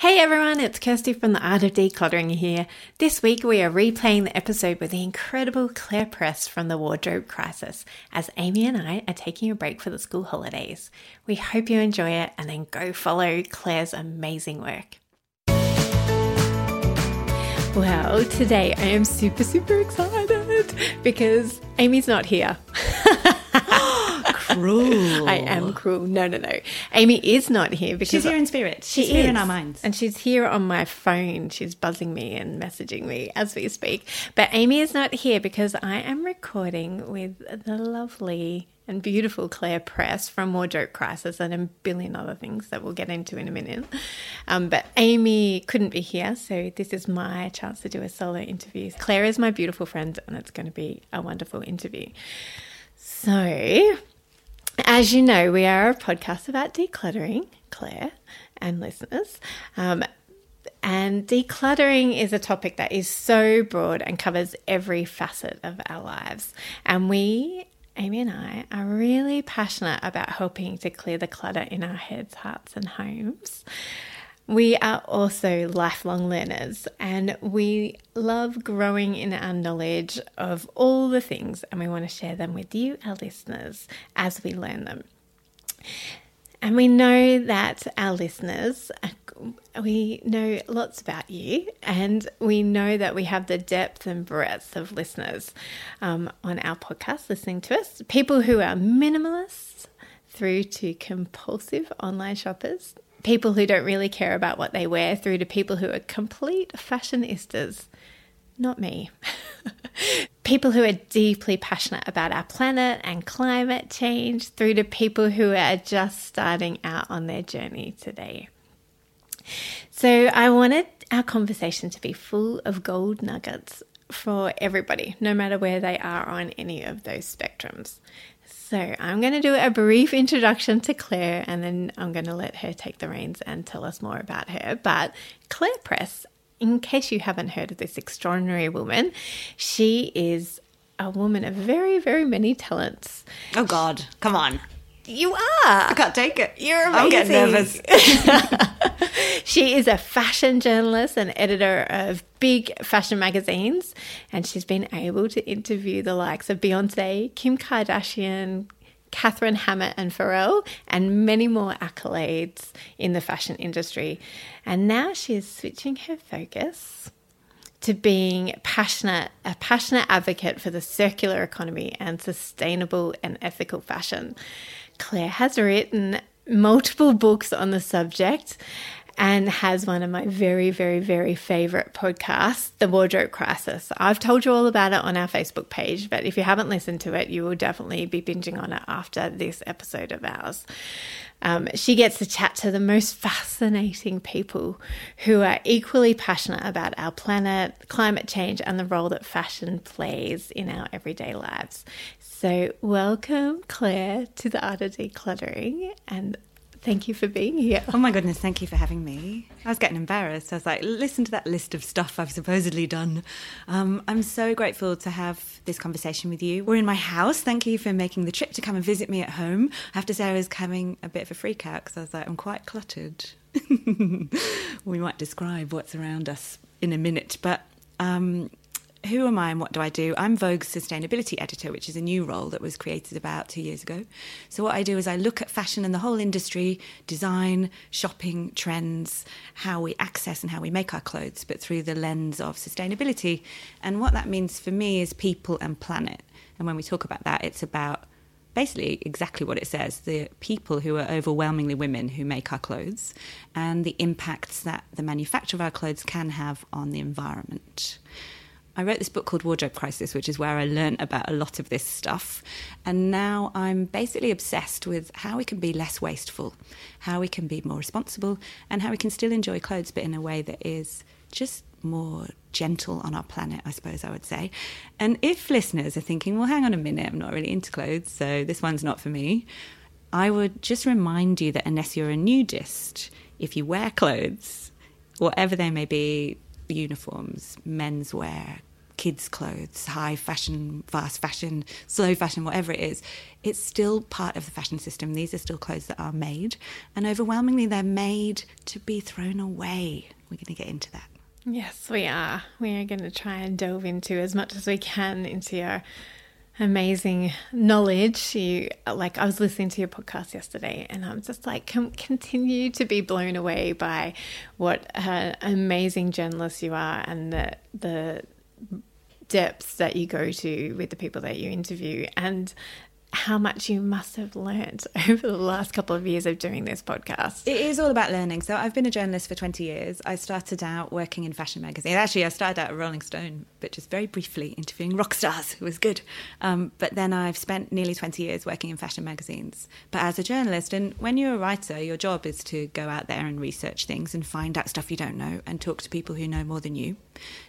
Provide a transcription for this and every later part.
Hey everyone, it's Kirsty from the Art of Decluttering here. This week we are replaying the episode with the incredible Clare Press from the Wardrobe Crisis as Amy and I are taking a break for the school holidays. We hope you enjoy it and then go follow Clare's amazing work. Well, today I am super, super excited because Amy's not here. Cruel. I am cruel. No, no, no. Amy is not here because She's here in spirit. She She's here in our minds. And she's here on my phone. She's buzzing me and messaging me as we speak. But Amy is not here because I am recording with the lovely and beautiful Clare Press from Wardrobe Crisis and a billion other things that we'll get into in a minute. Um, but Amy couldn't be here, so this is my chance to do a solo interview. Clare is my beautiful friend, and it's going to be a wonderful interview. So, as you know, we are a podcast about decluttering, Clare and listeners. Um, and decluttering is a topic that is so broad and covers every facet of our lives. And we, Amy and I, are really passionate about helping to clear the clutter in our heads, hearts, and homes. We are also lifelong learners and we love growing in our knowledge of all the things, and we want to share them with you, our listeners, as we learn them. And we know that our listeners, we know lots about you, and we know that we have the depth and breadth of listeners um, on our podcast listening to us. People who are minimalists through to compulsive online shoppers, people who don't really care about what they wear, through to people who are complete fashionistas. Not me. people who are deeply passionate about our planet and climate change, through to people who are just starting out on their journey today. So, I wanted our conversation to be full of gold nuggets for everybody, no matter where they are on any of those spectrums. So, I'm going to do a brief introduction to Clare and then I'm going to let her take the reins and tell us more about her. But Clare Press, in case you haven't heard of this extraordinary woman, she is a woman of very, very many talents. Oh God, come on. You are. I can't take it. You're amazing. I'm getting nervous. she is a fashion journalist and editor of big fashion magazines, and she's been able to interview the likes of Beyonce, Kim Kardashian, Katharine Hamnett and Pharrell, and many more accolades in the fashion industry. And now she is switching her focus to being passionate, a passionate advocate for the circular economy and sustainable and ethical fashion. Clare has written multiple books on the subject and has one of my very, very, very favorite podcasts, The Wardrobe Crisis. I've told you all about it on our Facebook page, but if you haven't listened to it, you will definitely be binging on it after this episode of ours. Um, she gets to chat to the most fascinating people who are equally passionate about our planet, climate change, and the role that fashion plays in our everyday lives. So, welcome, Clare, to the Art of Decluttering. And Thank you for being here. Oh my goodness, thank you for having me. I was getting embarrassed. I was like, listen to that list of stuff I've supposedly done. Um, I'm so grateful to have this conversation with you. We're in my house. Thank you for making the trip to come and visit me at home. I have to say, I was having a bit of a freak out because I was like, I'm quite cluttered. we might describe what's around us in a minute, but um, who am I and what do I do? I'm Vogue's sustainability editor, which is a new role that was created about two years ago. So, what I do is I look at fashion and the whole industry, design, shopping, trends, how we access and how we make our clothes, but through the lens of sustainability. And what that means for me is people and planet. And when we talk about that, it's about basically exactly what it says the people who are overwhelmingly women who make our clothes and the impacts that the manufacture of our clothes can have on the environment. I wrote this book called Wardrobe Crisis, which is where I learned about a lot of this stuff. And now I'm basically obsessed with how we can be less wasteful, how we can be more responsible, and how we can still enjoy clothes, but in a way that is just more gentle on our planet, I suppose I would say. And if listeners are thinking, well, hang on a minute, I'm not really into clothes, so this one's not for me, I would just remind you that unless you're a nudist, if you wear clothes, whatever they may be, uniforms, menswear, kids' clothes, high fashion, fast fashion, slow fashion, whatever it is, it's still part of the fashion system. These are still clothes that are made, and overwhelmingly, they're made to be thrown away. We're going to get into that. Yes, we are. We are going to try and delve into as much as we can into your amazing knowledge. You like I was listening to your podcast yesterday, and I'm just like com- continue to be blown away by what an amazing journalist you are, and the the depths that you go to with the people that you interview, and how much you must have learned over the last couple of years of doing this podcast. It is all about learning. So I've been a journalist for 20 years. I started out working in fashion magazine. Actually, I started out at Rolling Stone, but just very briefly interviewing rock stars. It was good. Um, but then I've spent nearly 20 years working in fashion magazines. But as a journalist, and when you're a writer, your job is to go out there and research things and find out stuff you don't know and talk to people who know more than you.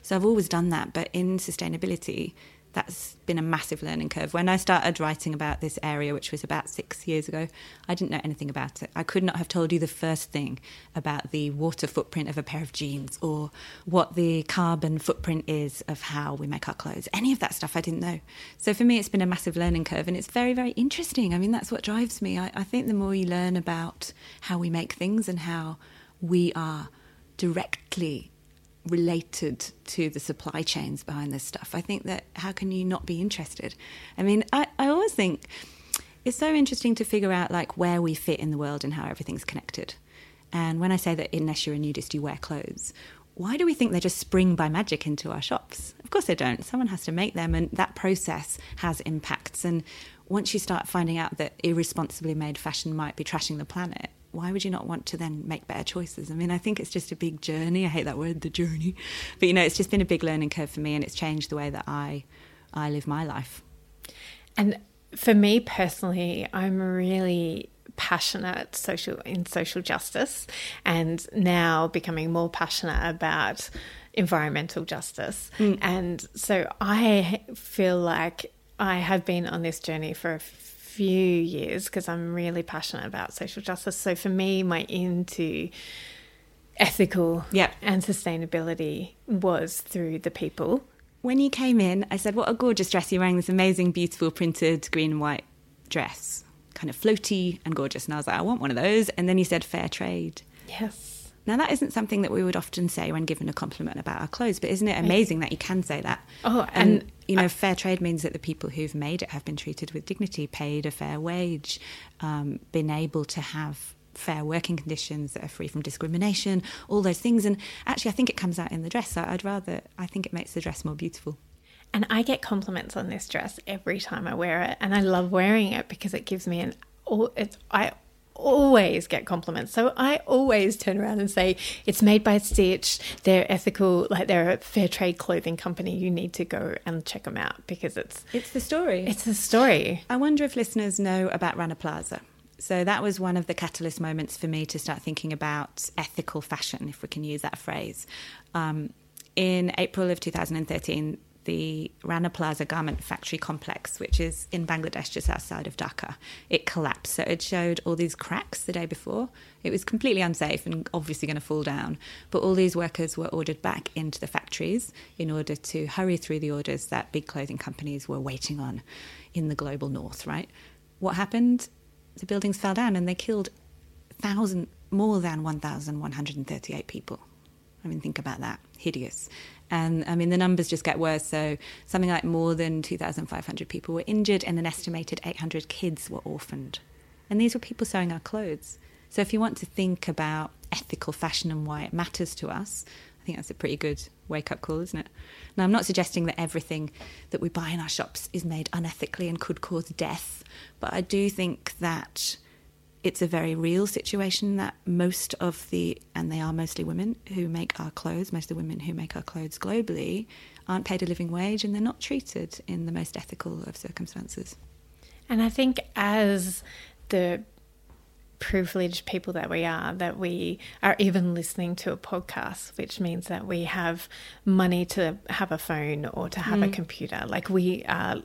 So I've always done that. But in sustainability, that's been a massive learning curve. When I started writing about this area, which was about six years ago, I didn't know anything about it. I could not have told you the first thing about the water footprint of a pair of jeans or what the carbon footprint is of how we make our clothes. Any of that stuff I didn't know. So for me, it's been a massive learning curve and it's very, very interesting. I mean, that's what drives me. I, I think the more you learn about how we make things and how we are directly related to the supply chains behind this stuff. I think that how can you not be interested? I mean, I, I always think it's so interesting to figure out like where we fit in the world and how everything's connected. And when I say that unless you're a nudist, you wear clothes, why do we think they just spring by magic into our shops? Of course they don't. Someone has to make them, and that process has impacts. And once you start finding out that irresponsibly made fashion might be trashing the planet, why would you not want to then make better choices? I mean, I think it's just a big journey. I hate that word, the journey, but you know, it's just been a big learning curve for me, and it's changed the way that I I live my life. And for me personally, I'm really passionate social in social justice, and now becoming more passionate about environmental justice. Mm. And so I feel like I have been on this journey for a few years because I'm really passionate about social justice. So for me, my into ethical yep. and sustainability was through the people. When you came in, I said, What a gorgeous dress. You're wearing this amazing, beautiful printed green and white dress, kind of floaty and gorgeous. And I was like, I want one of those. And then you said fair trade. Yes. Now, that isn't something that we would often say when given a compliment about our clothes, but isn't it amazing that you can say that? Oh, and, and you know, fair trade means that the people who've made it have been treated with dignity, paid a fair wage, um, been able to have fair working conditions that are free from discrimination, all those things. And actually, I think it comes out in the dress. So I'd rather, I think it makes the dress more beautiful. And I get compliments on this dress every time I wear it, and I love wearing it because it gives me an. It's I always get compliments. So I always turn around and say, it's made by Stitch. They're ethical, like they're a fair trade clothing company. You need to go and check them out because it's it's the story. It's the story. I wonder if listeners know about Rana Plaza. So that was one of the catalyst moments for me to start thinking about ethical fashion, if we can use that phrase. Um, in April of 2013, the Rana Plaza garment factory complex, which is in Bangladesh, just outside of Dhaka. It collapsed. So it showed all these cracks the day before. It was completely unsafe and obviously going to fall down. But all these workers were ordered back into the factories in order to hurry through the orders that big clothing companies were waiting on in the global north, right? What happened? The buildings fell down and they killed thousand more than 1,138 people. I mean, think about that. Hideous. And I mean, the numbers just get worse. So, something like more than 2,500 people were injured, and an estimated 800 kids were orphaned. And these were people sewing our clothes. So, if you want to think about ethical fashion and why it matters to us, I think that's a pretty good wake up call, isn't it? Now, I'm not suggesting that everything that we buy in our shops is made unethically and could cause death, but I do think that it's a very real situation that most of the, and they are mostly women who make our clothes, most of the women who make our clothes globally, aren't paid a living wage and they're not treated in the most ethical of circumstances. And I think as the privileged people that we are, that we are even listening to a podcast, which means that we have money to have a phone or to have mm. a computer. Like we are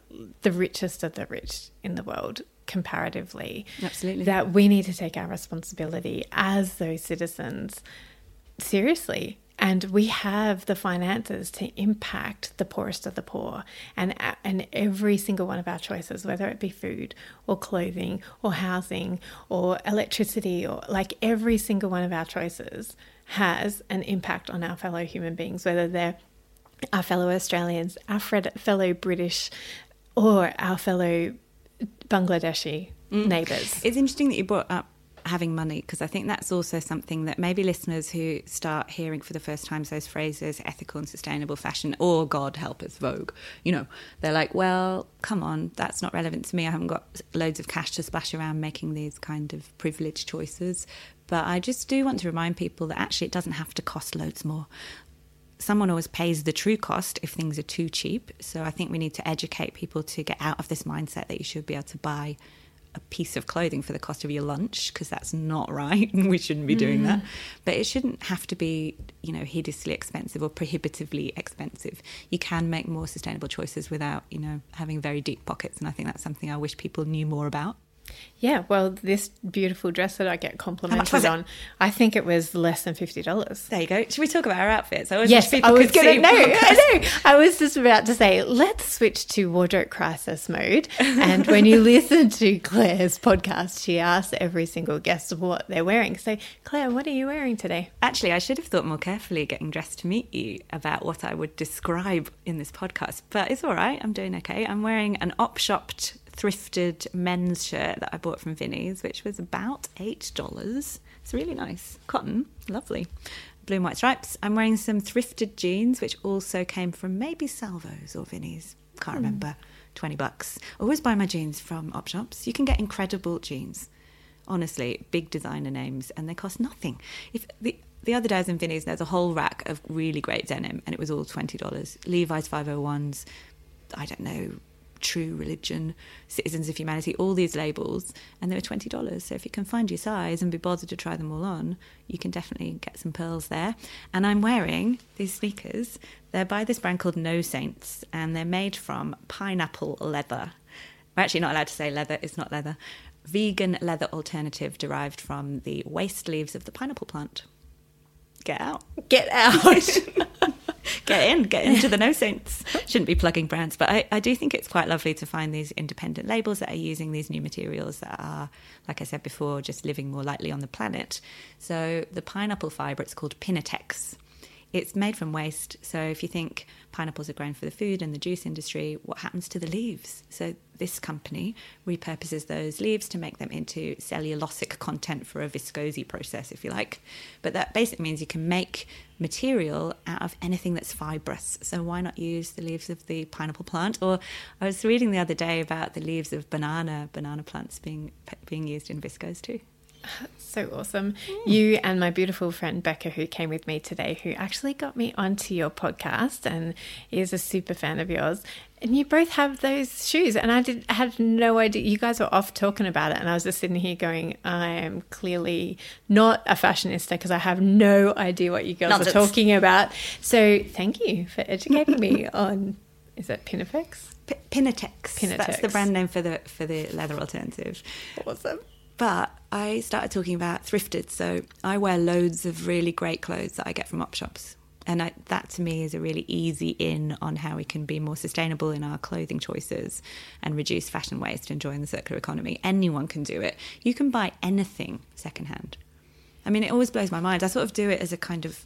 the richest of the rich in the world comparatively. Absolutely. That we need to take our responsibility as those citizens seriously. And we have the finances to impact the poorest of the poor. And, and every single one of our choices, whether it be food or clothing or housing or electricity, or like every single one of our choices has an impact on our fellow human beings, whether they're our fellow Australians, our fellow British, or our fellow Bangladeshi mm. neighbours. It's interesting that you brought up having money because I think that's also something that maybe listeners who start hearing for the first time those phrases ethical and sustainable fashion or God help us Vogue, you know, they're like, well, come on, that's not relevant to me. I haven't got loads of cash to splash around making these kind of privileged choices. But I just do want to remind people that actually it doesn't have to cost loads more someone always pays the true cost if things are too cheap. So I think we need to educate people to get out of this mindset that you should be able to buy a piece of clothing for the cost of your lunch because that's not right and we shouldn't be doing mm. that but it shouldn't have to be you know hideously expensive or prohibitively expensive you can make more sustainable choices without you know having very deep pockets and i think that's something i wish people knew more about yeah, well, this beautiful dress that I get complimented on, I think it was less than fifty dollars. There you go. Should we talk about our outfits? I yes, I was going to. No, I know. I was just about to say, let's switch to wardrobe crisis mode. And when you listen to Clare's podcast, she asks every single guest what they're wearing. So, Clare, what are you wearing today? Actually, I should have thought more carefully getting dressed to meet you about what I would describe in this podcast, but it's all right. I'm doing okay. I'm wearing an op shopped thrifted men's shirt that I bought from Vinnie's, which was about $8. It's really nice. Cotton, lovely. Blue and white stripes. I'm wearing some thrifted jeans, which also came from maybe Salvos or Vinnie's. Can't mm. remember. 20 bucks. Always buy my jeans from op shops. You can get incredible jeans. Honestly, big designer names, and they cost nothing. If the the other day I was in Vinnie's, there's a whole rack of really great denim, and it was all twenty dollars. Levi's 501s, I don't know, True Religion, Citizens of Humanity, all these labels, and they were twenty dollars. So if you can find your size and be bothered to try them all on, you can definitely get some pearls there. And I'm wearing these sneakers. They're by this brand called No Saints, and they're made from pineapple leather. We're actually not allowed to say leather; it's not leather. Vegan leather alternative derived from the waste leaves of the pineapple plant. Get out! Get out! get in, get into the no saints. Shouldn't be plugging brands, but I, I do think it's quite lovely to find these independent labels that are using these new materials that are, like I said before, just living more lightly on the planet. So the pineapple fibre, it's called Pinatex. It's made from waste. So if you think pineapples are grown for the food and the juice industry, what happens to the leaves? So this company repurposes those leaves to make them into cellulosic content for a viscose process, if you like. But that basically means you can make material out of anything that's fibrous. So why not use the leaves of the pineapple plant? Or I was reading the other day about the leaves of banana banana plants being being used in viscose too. So awesome. Mm. You and my beautiful friend Becca, who came with me today, who actually got me onto your podcast and is a super fan of yours. And you both have those shoes. And I did had no idea. You guys were off talking about it. And I was just sitting here going, I am clearly not a fashionista because I have no idea what you girls Nonsense. are talking about. So thank you for educating me on Is it Pinafex? P- Pinatex. That's the brand name for the for the leather alternative. Awesome. But I started talking about thrifted. So I wear loads of really great clothes that I get from op shops. And I, that to me is a really easy in on how we can be more sustainable in our clothing choices and reduce fashion waste and join the circular economy. Anyone can do it. You can buy anything secondhand. I mean, it always blows my mind. I sort of do it as a kind of,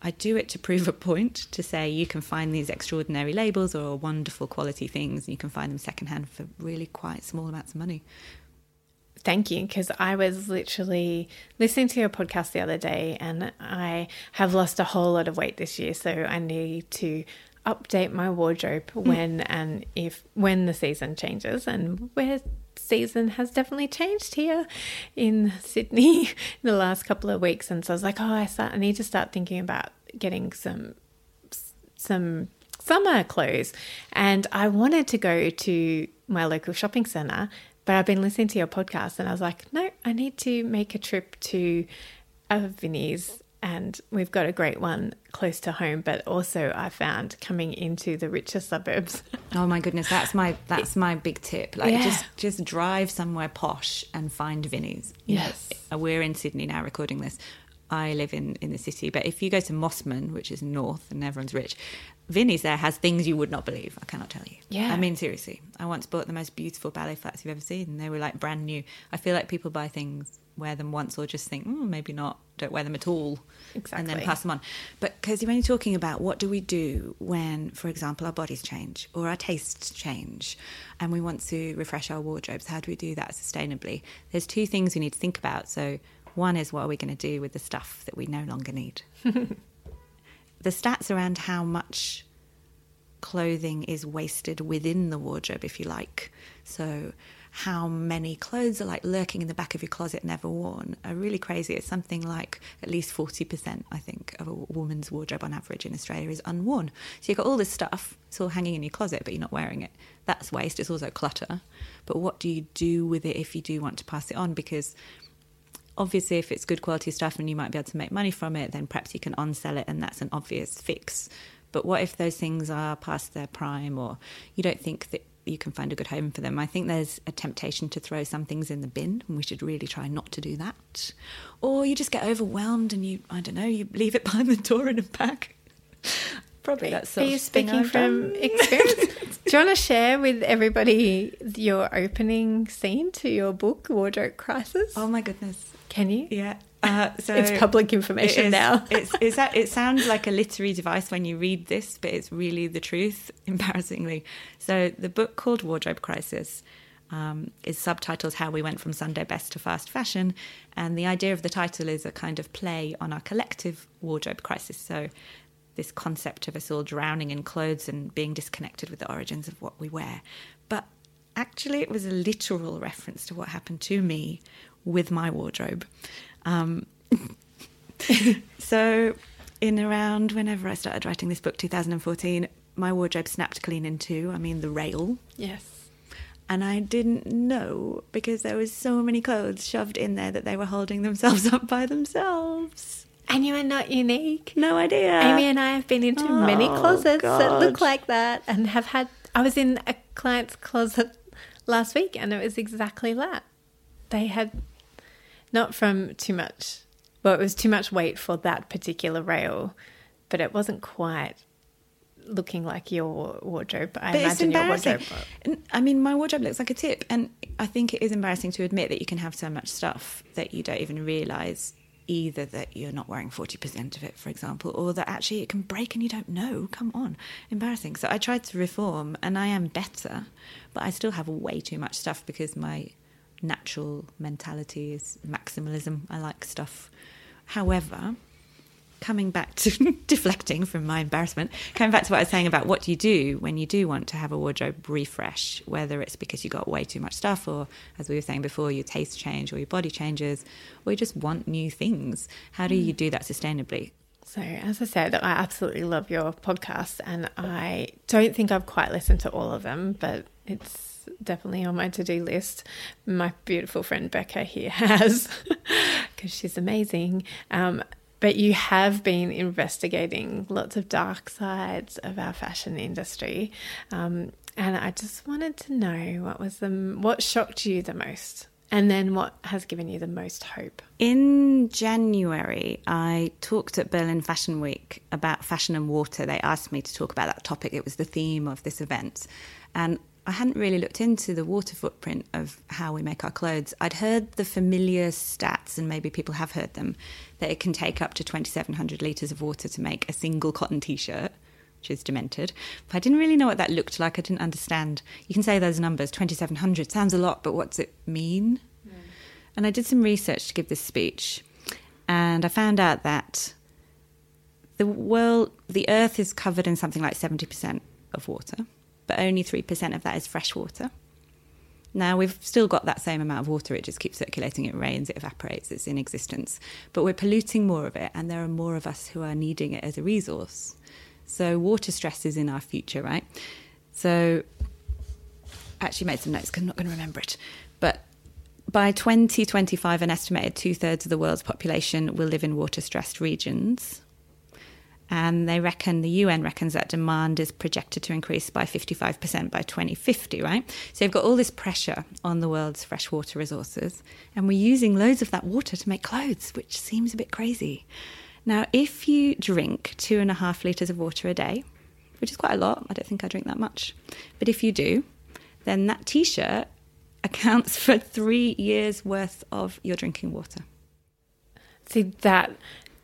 I do it to prove a point to say you can find these extraordinary labels or wonderful quality things, and you can find them secondhand for really quite small amounts of money. Thank you, because I was literally listening to your podcast the other day and I have lost a whole lot of weight this year. So I need to update my wardrobe hmm. when and if when the season changes and where season has definitely changed here in Sydney in the last couple of weeks. And so I was like, oh, I start I need to start thinking about getting some some summer clothes and I wanted to go to my local shopping centre, but I've been listening to your podcast and I was like, no, I need to make a trip to a Vinnie's and we've got a great one close to home, but also I found coming into the richer suburbs. Oh my goodness, that's my that's my big tip. Like Yeah. just just drive somewhere posh and find Vinnie's. You know, Yes. we're in Sydney now recording this. I live in in the city, but if you go to Mosman, which is north and everyone's rich, Vinnie's there has things you would not believe. I cannot tell you. Yeah. I mean seriously. I once bought the most beautiful ballet flats you've ever seen, and they were like brand new. I feel like people buy things, wear them once, or just think, mm, maybe not, don't wear them at all, and then pass them on. But because you're only talking about what do we do when, for example, our bodies change or our tastes change, and we want to refresh our wardrobes. How do we do that sustainably? There's two things we need to think about. So one is what are we going to do with the stuff that we no longer need. the stats around how much clothing is wasted within the wardrobe, if you like. So, how many clothes are like lurking in the back of your closet, never worn, are really crazy. It's something like at least 40%, I think, of a woman's wardrobe on average in Australia is unworn. So, you've got all this stuff, it's all hanging in your closet, but you're not wearing it. That's waste. It's also clutter. But what do you do with it if you do want to pass it on? Because obviously if it's good quality stuff and you might be able to make money from it then perhaps you can on sell it and that's an obvious fix. But what if those things are past their prime or you don't think that you can find a good home for them? I think there's a temptation to throw some things in the bin and we should really try not to do that. Or you just get overwhelmed and you i don't know you leave it behind the door in a bag probably that's Are you speaking from experience? Do you want to share with everybody your opening scene to your book, Wardrobe Crisis? oh my goodness Can you? Yeah. Uh, so It's public information it is- now. it's, it's that, it sounds like a literary device when you read this, but it's really the truth, embarrassingly. So the book called Wardrobe Crisis um, is subtitled How We Went from Sunday Best to Fast Fashion. And the idea of the title is a kind of play on our collective wardrobe crisis. So this concept of us all drowning in clothes and being disconnected with the origins of what we wear. But actually, it was a literal reference to what happened to me with my wardrobe. Um, so, in around whenever I started writing this book, 2014, my wardrobe snapped clean in two. I mean, the rail. Yes. And I didn't know because there was so many clothes shoved in there that they were holding themselves up by themselves. And you are not unique. No idea. Amy and I have been into many Oh, closets that look like that and have had. I was in a client's closet last week and it was exactly that. They had not from too much, well, it was too much weight for that particular rail, but it wasn't quite looking like your wardrobe. I But it's imagine your wardrobe. I mean, my wardrobe looks like a tip, and I think it is embarrassing to admit that you can have so much stuff that you don't even realise either that you're not wearing 40% of it, for example, or that actually it can break and you don't know. Come on. Embarrassing. So I tried to reform, and I am better, but I still have way too much stuff because my natural mentality is maximalism. I like stuff. However, coming back to deflecting from my embarrassment, coming back to what I was saying about what do you do when you do want to have a wardrobe refresh, whether it's because you got way too much stuff, or as we were saying before, your taste change, or your body changes, or you just want new things. How do you mm. do that sustainably? So, as I said, I absolutely love your podcast, and I don't think I've quite listened to all of them, but it's definitely on my to do list. My beautiful friend Becca here has, because she's amazing. Um, but you have been investigating lots of dark sides of our fashion industry. Um, and I just wanted to know what was the what shocked you the most, and then what has given you the most hope. In January, I talked at Berlin Fashion Week about fashion and water. They asked me to talk about that topic. It was the theme of this event, and I hadn't really looked into the water footprint of how we make our clothes. I'd heard the familiar stats, and maybe people have heard them, that it can take up to 2,700 litres of water to make a single cotton t shirt, which is demented. But I didn't really know what that looked like. I didn't understand. You can say those numbers 2,700 sounds a lot, but what's it mean? Mm. And I did some research to give this speech, and I found out that the world, the earth is covered in something like 70% of water but only 3% of that is fresh water. Now, we've still got that same amount of water, it just keeps circulating, it rains, it evaporates, it's in existence. But we're polluting more of it, and there are more of us who are needing it as a resource. So, water stress is in our future, right? So, I actually made some notes because I'm not going to remember it. But by 2025, an estimated two thirds of the world's population will live in water stressed regions and they reckon the UN reckons that demand is projected to increase by 55% by 2050, right? So you've got all this pressure on the world's freshwater resources, and we're using loads of that water to make clothes, which seems a bit crazy. Now, if you drink two and a half litres of water a day, which is quite a lot, I don't think I drink that much, but if you do, then that t shirt accounts for three years worth of your drinking water. See, that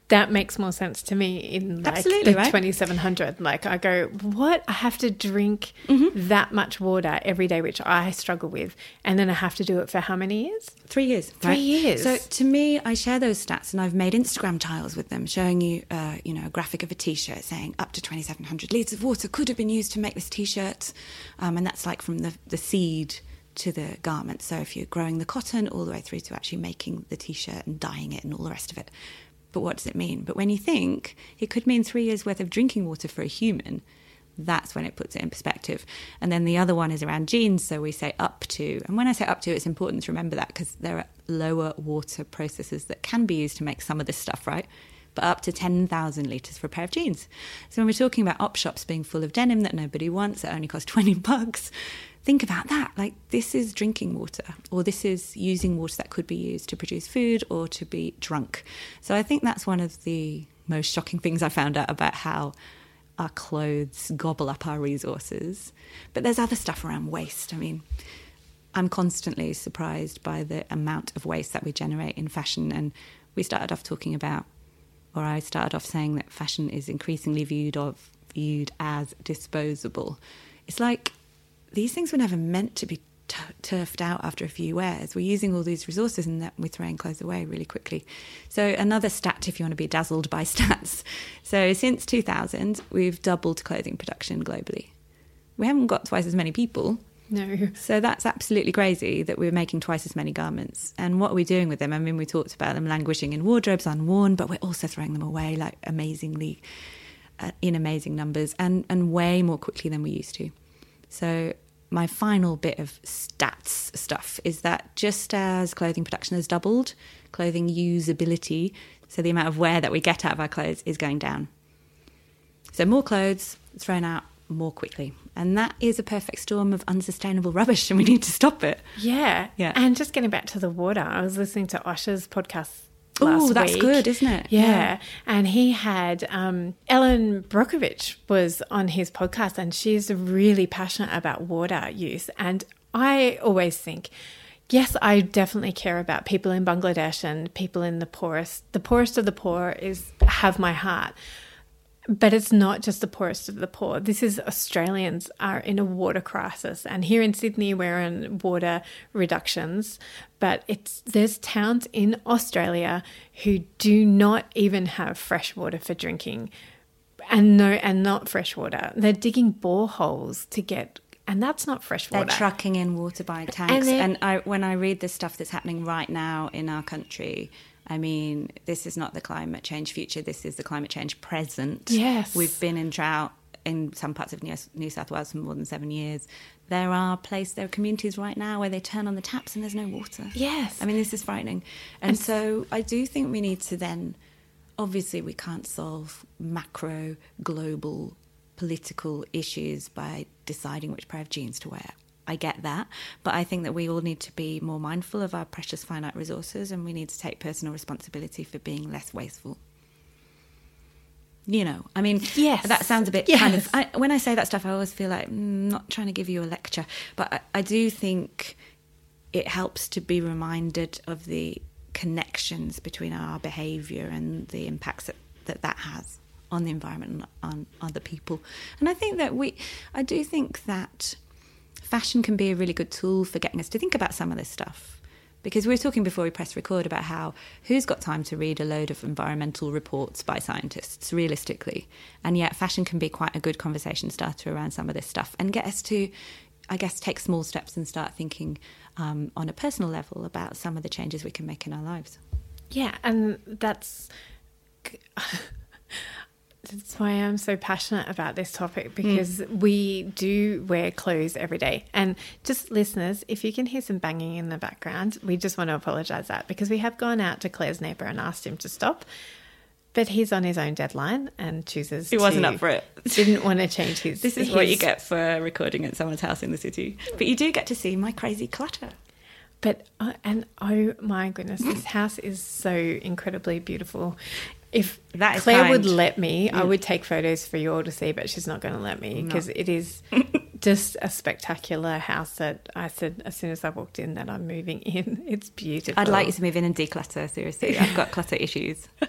that makes more sense to me in like Absolutely, the right? 2700 like i go what i have to drink mm-hmm. that much water every day which i struggle with and then i have to do it for how many years three years three right? years so to me i share those stats and i've made instagram tiles with them showing you uh, you know a graphic of a t-shirt saying up to 2700 litres of water could have been used to make this t-shirt um, and that's like from the, the seed to the garment. So if you're growing the cotton all the way through to actually making the t-shirt and dyeing it and all the rest of it, but what does it mean? But when you think it could mean three years worth of drinking water for a human, that's when it puts it in perspective. And then the other one is around jeans. So we say up to. And when I say up to, it's important to remember that because there are lower water processes that can be used to make some of this stuff, right? But up to 10,000 litres for a pair of jeans. So when we're talking about op shops being full of denim that nobody wants, that only cost 20 bucks, think about that. Like, this is drinking water, or this is using water that could be used to produce food or to be drunk. So, I think that's one of the most shocking things I found out about how our clothes gobble up our resources. But there's other stuff around waste. I mean, I'm constantly surprised by the amount of waste that we generate in fashion. And we started off talking about, or I started off saying that fashion is increasingly viewed of viewed as disposable. It's like these things were never meant to be t- turfed out after a few wears. We're using all these resources and then we're throwing clothes away really quickly. So, another stat if you want to be dazzled by stats. So, since 2000, we've doubled clothing production globally. We haven't got twice as many people. No. So that's absolutely crazy that we're making twice as many garments. And what are we doing with them? I mean, we talked about them languishing in wardrobes, unworn, but we're also throwing them away like amazingly, uh, in amazing numbers and, and way more quickly than we used to. So my final bit of stats stuff is that just as clothing production has doubled, clothing usability, so the amount of wear that we get out of our clothes, is going down. So more clothes thrown out more quickly. And that is a perfect storm of unsustainable rubbish, and we need to stop it. Yeah. Yeah. And just getting back to the water, I was listening to Osher's podcast Oh, that's week. good, isn't it? Yeah. yeah. And he had um, Erin Brockovich was on his podcast, and she's really passionate about water use. And I always think, yes, I definitely care about people in Bangladesh and people in the poorest. The poorest of the poor is have my heart. But it's not just the poorest of the poor. This is Australians are in a water crisis, and here in Sydney we're in water reductions. But it's there's towns in Australia who do not even have fresh water for drinking, and no, and not fresh water. They're digging boreholes to get and that's not fresh water. They're trucking in water by tanks. And, and I, when I read the stuff that's happening right now in our country, I mean, this is not the climate change future, this is the climate change present. Yes. We've been in drought in some parts of New South Wales for more than seven years. There are places, there are communities right now where they turn on the taps and there's no water. Yes. I mean, this is frightening. And, and so I do think we need to then obviously we can't solve macro global political issues by deciding which pair of jeans to wear. I get that, but I think that we all need to be more mindful of our precious finite resources and we need to take personal responsibility for being less wasteful. You know, I mean, Yes. that sounds a bit kind of. I, when I say that stuff, I always feel like mm, not trying to give you a lecture, but I, I do think it helps to be reminded of the connections between our behaviour and the impacts that, that that has on the environment and on other people. And I think that we, I do think that fashion can be a really good tool for getting us to think about some of this stuff. Because we were talking before we pressed record about how who's got time to read a load of environmental reports by scientists, realistically. And yet, fashion can be quite a good conversation starter around some of this stuff and get us to, I guess, take small steps and start thinking um, on a personal level about some of the changes we can make in our lives. Yeah, and that's that's why I'm so passionate about this topic because we do wear clothes every day. And just listeners, if you can hear some banging in the background, we just want to apologize that because we have gone out to Clare's neighbor and asked him to stop. But he's on his own deadline and chooses. He wasn't to- up for it. Didn't want to change his. This is what you get for recording at someone's house in the city. But you do get to see my crazy clutter. But uh, and oh my goodness, this house is so incredibly beautiful. If That is Clare kind. would let me, I would take photos for you all to see, but she's not going to let me because it is just a spectacular house. That I said as soon as I walked in that I'm moving in. It's beautiful. I'd like you to move in and declutter, seriously. I've got clutter issues.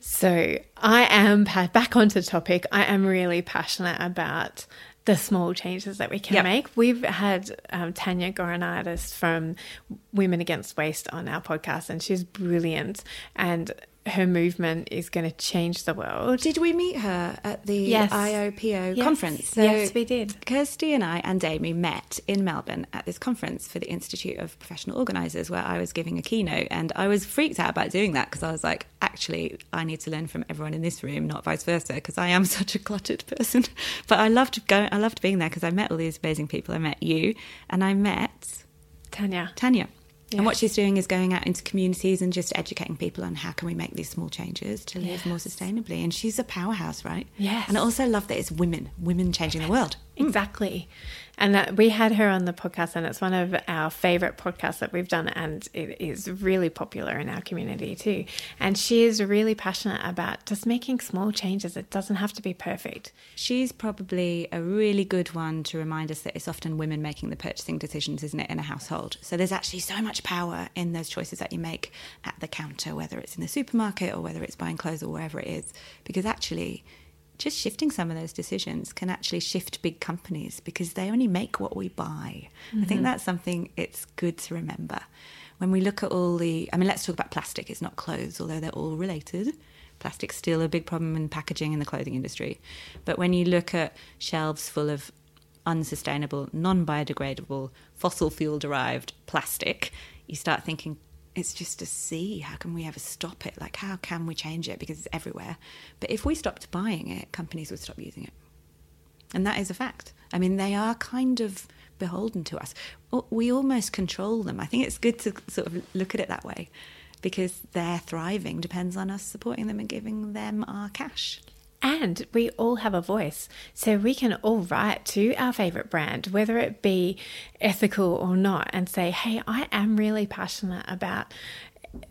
So I am back onto the topic. I am really passionate about the small changes that we can Yep. make. We've had um, Tanya Goranidis from Women Against Waste on our podcast, and she's brilliant. And her movement is going to change the world. Did we meet her at the Yes. IOPO Yes. conference? Yes, we did. Kirsty and I and Amy met in Melbourne at this conference for the Institute of Professional Organisers, where I was giving a keynote, and I was freaked out about doing that because I was like, actually, I need to learn from everyone in this room, not vice versa, because I am such a cluttered person. But I loved going. I loved being there because I met all these amazing people. I met you, and I met Tanya. Tanya. And what she's doing is going out into communities and just educating people on how can we make these small changes to live more sustainably. And she's a powerhouse, right? Yes. And I also love that it's women, women changing the world. Mm. Exactly. And that we had her on the podcast, and it's one of our favorite podcasts that we've done, and it is really popular in our community too. And she is really passionate about just making small changes. It doesn't have to be perfect. She's probably a really good one to remind us that it's often women making the purchasing decisions, isn't it, in a household? So there's actually so much power in those choices that you make at the counter, whether it's in the supermarket or whether it's buying clothes or wherever it is. Because actually, just shifting some of those decisions can actually shift big companies because they only make what we buy. I think mm-hmm. that's something it's good to remember. When we look at all the, I mean, let's talk about plastic. It's not clothes, although they're all related. Plastic's still a big problem in packaging in the clothing industry. But when you look at shelves full of unsustainable, non biodegradable, fossil fuel derived plastic, you start thinking, it's just a sea. How can we ever stop it? Like, how can we change it? Because it's everywhere. But if we stopped buying it, companies would stop using it. And that is a fact. I mean, they are kind of beholden to us. We almost control them. I think it's good to sort of look at it that way because their thriving depends on us supporting them and giving them our cash. And we all have a voice. So we can all write to our favorite brand, whether it be ethical or not, and say, hey, I am really passionate about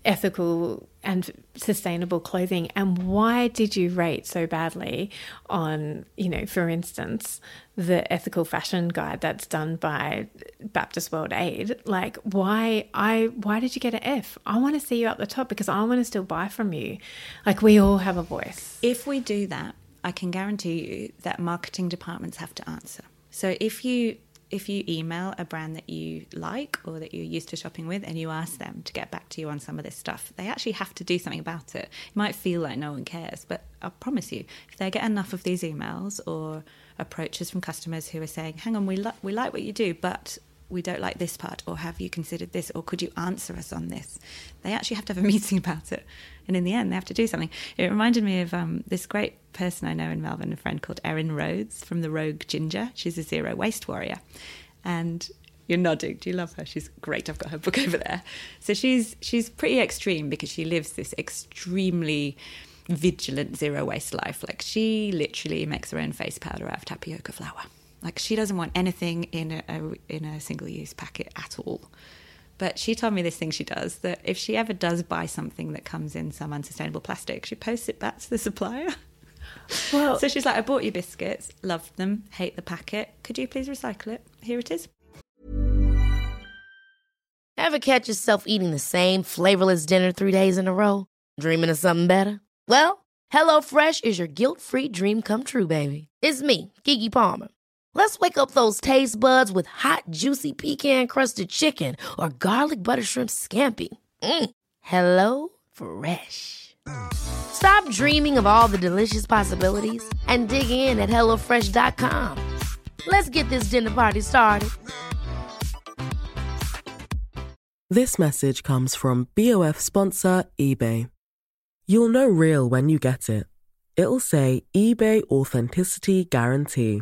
ethical and sustainable clothing and why did you rate so badly on you know for instance the ethical fashion guide that's done by Baptist World Aid? Like why I why did you get an F? I want to see you at the top because I want to still buy from you. Like we all have a voice. If we do that, I can guarantee you that marketing departments have to answer. So if you if you email a brand that you like or that you're used to shopping with and you ask them to get back to you on some of this stuff, they actually have to do something about it. It might feel like no one cares, but I promise you, if they get enough of these emails or approaches from customers who are saying, "Hang on, we we like what you do, but we don't like this part, or have you considered this, or could you answer us on this? They actually have to have a meeting about it. And in the end, they have to do something. It reminded me of um, this great person I know in Melbourne, a friend called Erin Rhodes from the Rogue Ginger. She's a zero waste warrior. And You're nodding. Do you love her? She's great. I've got her book over there. So she's she's pretty extreme because she lives this extremely vigilant zero waste life. Like she literally makes her own face powder out of tapioca flour. Like she doesn't want anything in a, a in a single use packet at all. But she told me this thing she does that if she ever does buy something that comes in some unsustainable plastic, she posts it back to the supplier. Well, So she's like, I bought you biscuits, loved them, hate the packet. Could you please recycle it? Here it is. Ever catch yourself eating the same flavorless dinner three days in a row? Dreaming of something better? Well, HelloFresh is your guilt-free dream come true, baby. It's me, Keke Palmer. Let's wake up those taste buds with hot, juicy pecan-crusted chicken or garlic butter shrimp scampi. Mm. Hello Fresh. Stop dreaming of all the delicious possibilities and dig in at HelloFresh.com. Let's get this dinner party started. This message comes from BOF sponsor eBay. You'll know real when you get it. It'll say eBay Authenticity Guarantee.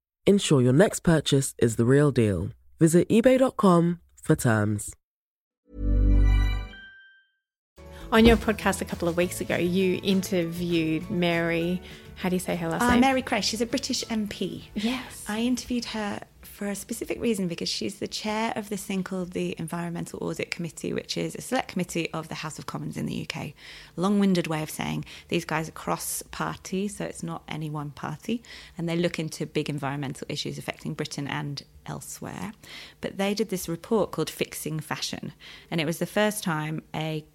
Ensure your next purchase is the real deal. Visit eBay.com for terms. on your podcast a couple of weeks ago, you interviewed Mary. How do you say her last Uh, name? Mary Creagh, she's a British MP. Yes. I interviewed her for a specific reason because she's the chair of this thing called the Environmental Audit Committee, which is a select committee of the House of Commons in the UK. Long winded way of saying these guys are cross party, so it's not any one party, and they look into big environmental issues affecting Britain and elsewhere. But they did this report called Fixing Fashion, and it was the first time a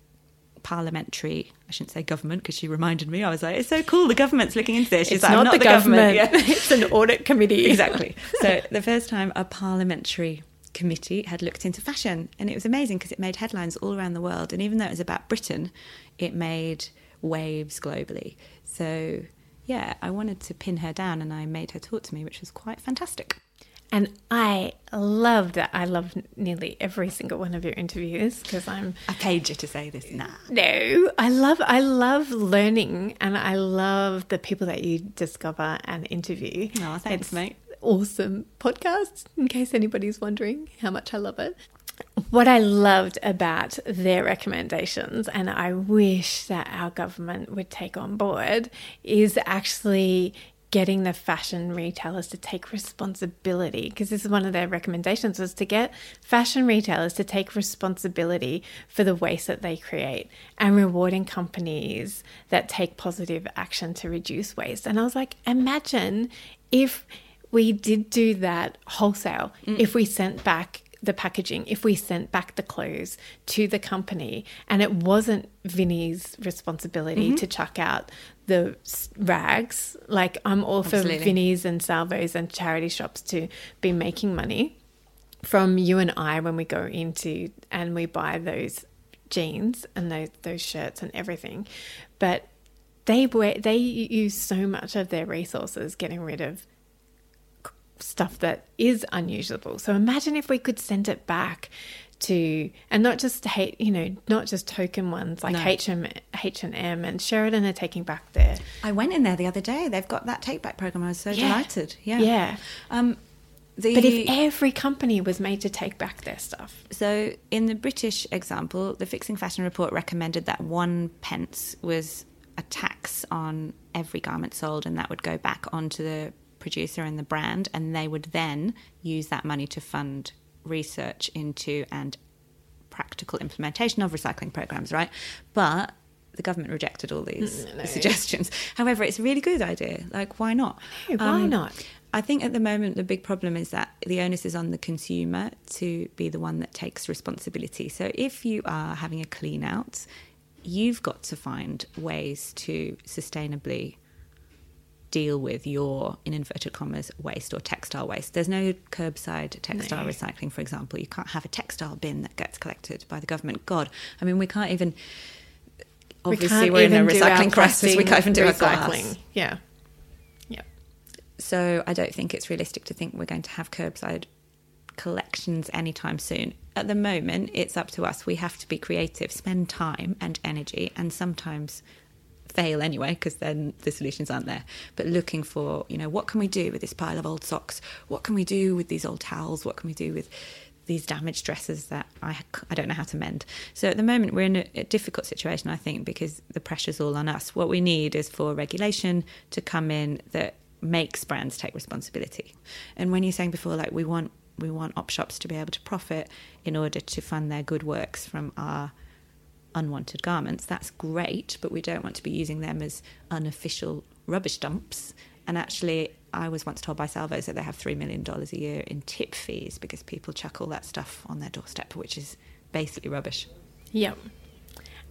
parliamentary I shouldn't say government because she reminded me I was like it's so cool the government's looking into this she's it's like not, not the, government. Yeah. it's an audit committee. exactly. So the first time a parliamentary committee had looked into fashion, and it was amazing because it made headlines all around the world. And even though it was about Britain, it made waves globally. So yeah, I wanted to pin her down, and I made her talk to me, which was quite fantastic. And I loved it. I love nearly every single one of your interviews because I'm I paid you to say this. Nah. no, I love I love learning and I love the people that you discover and interview. Aw, thanks, It's mate. Awesome podcast. In case anybody's wondering how much I love it. What I loved about their recommendations, and I wish that our government would take on board, is actually getting the fashion retailers to take responsibility because this is one of their recommendations was to get fashion retailers to take responsibility for the waste that they create and rewarding companies that take positive action to reduce waste. And i was like imagine if we did do that wholesale mm. if we sent back the packaging, if we sent back the clothes to the company and it wasn't Vinnie's responsibility mm-hmm. to chuck out the rags, like I'm all for Absolutely. Vinnie's and Salvos and charity shops to be making money from you and I when we go into and we buy those jeans and those those shirts and everything. But they wear, they use so much of their resources getting rid of stuff that is unusable. So imagine if we could send it back to and not just hate you know not just token ones like No. H&M, H&M and Sheridan are taking back their I went in there the other day. They've got that take back program. I was so Yeah. delighted. Yeah. yeah Um, the, but if every company was made to take back their stuff So, in the British example, the Fixing Fashion report recommended that one pence was a tax on every garment sold, and that would go back onto the producer and the brand, and they would then use that money to fund research into and practical implementation of recycling programs, right? But the government rejected all these suggestions. However, it's a really good idea. Like, why not? Um, No, why not? I think at the moment the big problem is that the onus is on the consumer to be the one that takes responsibility. So if you are having a clean out, you've got to find ways to sustainably deal with your, in inverted commas, waste or textile waste. There's no curbside textile No. recycling, for example. You can't have a textile bin that gets collected by the government. God, I mean, we can't even. Obviously, can't we're in a even do our recycling crisis. We can't even do recycling. glass. Yeah. Yeah. So I don't think it's realistic to think we're going to have curbside collections anytime soon. At the moment, it's up to us. We have to be creative, spend time and energy, and sometimes fail anyway because then the solutions aren't there. But looking for, you know, what can we do with this pile of old socks? What can we do with these old towels? What can we do with these damaged dresses that I, I don't know how to mend. So at the moment, we're in a, a difficult situation, I think, because the pressure's all on us. What we need is for regulation to come in that makes brands take responsibility. And when you're saying before, like we want we want op shops to be able to profit in order to fund their good works from our unwanted garments, that's great, but we don't want to be using them as unofficial rubbish dumps. And actually, I was once told by Salvos that they have $3 million a year in tip fees because people chuck all that stuff on their doorstep, which is basically rubbish. Yep.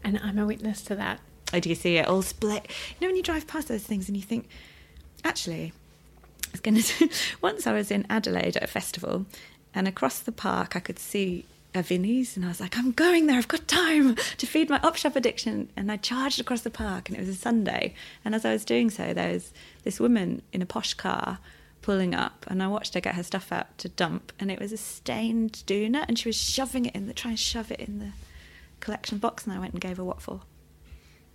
And I'm a witness to that. Oh, do you see it all split? You know, when you drive past those things and you think, actually, I was going to. Once I was in Adelaide at a festival, and across the park I could see a Vinnie's, and I was like, I'm going there. I've got time to feed my op shop addiction. And I charged across the park, and it was a Sunday. And as I was doing so, there was this woman in a posh car pulling up, and I watched her get her stuff out to dump, and it was a stained doona, and she was shoving it in the, trying to shove it in the collection box, and I went and gave her what for.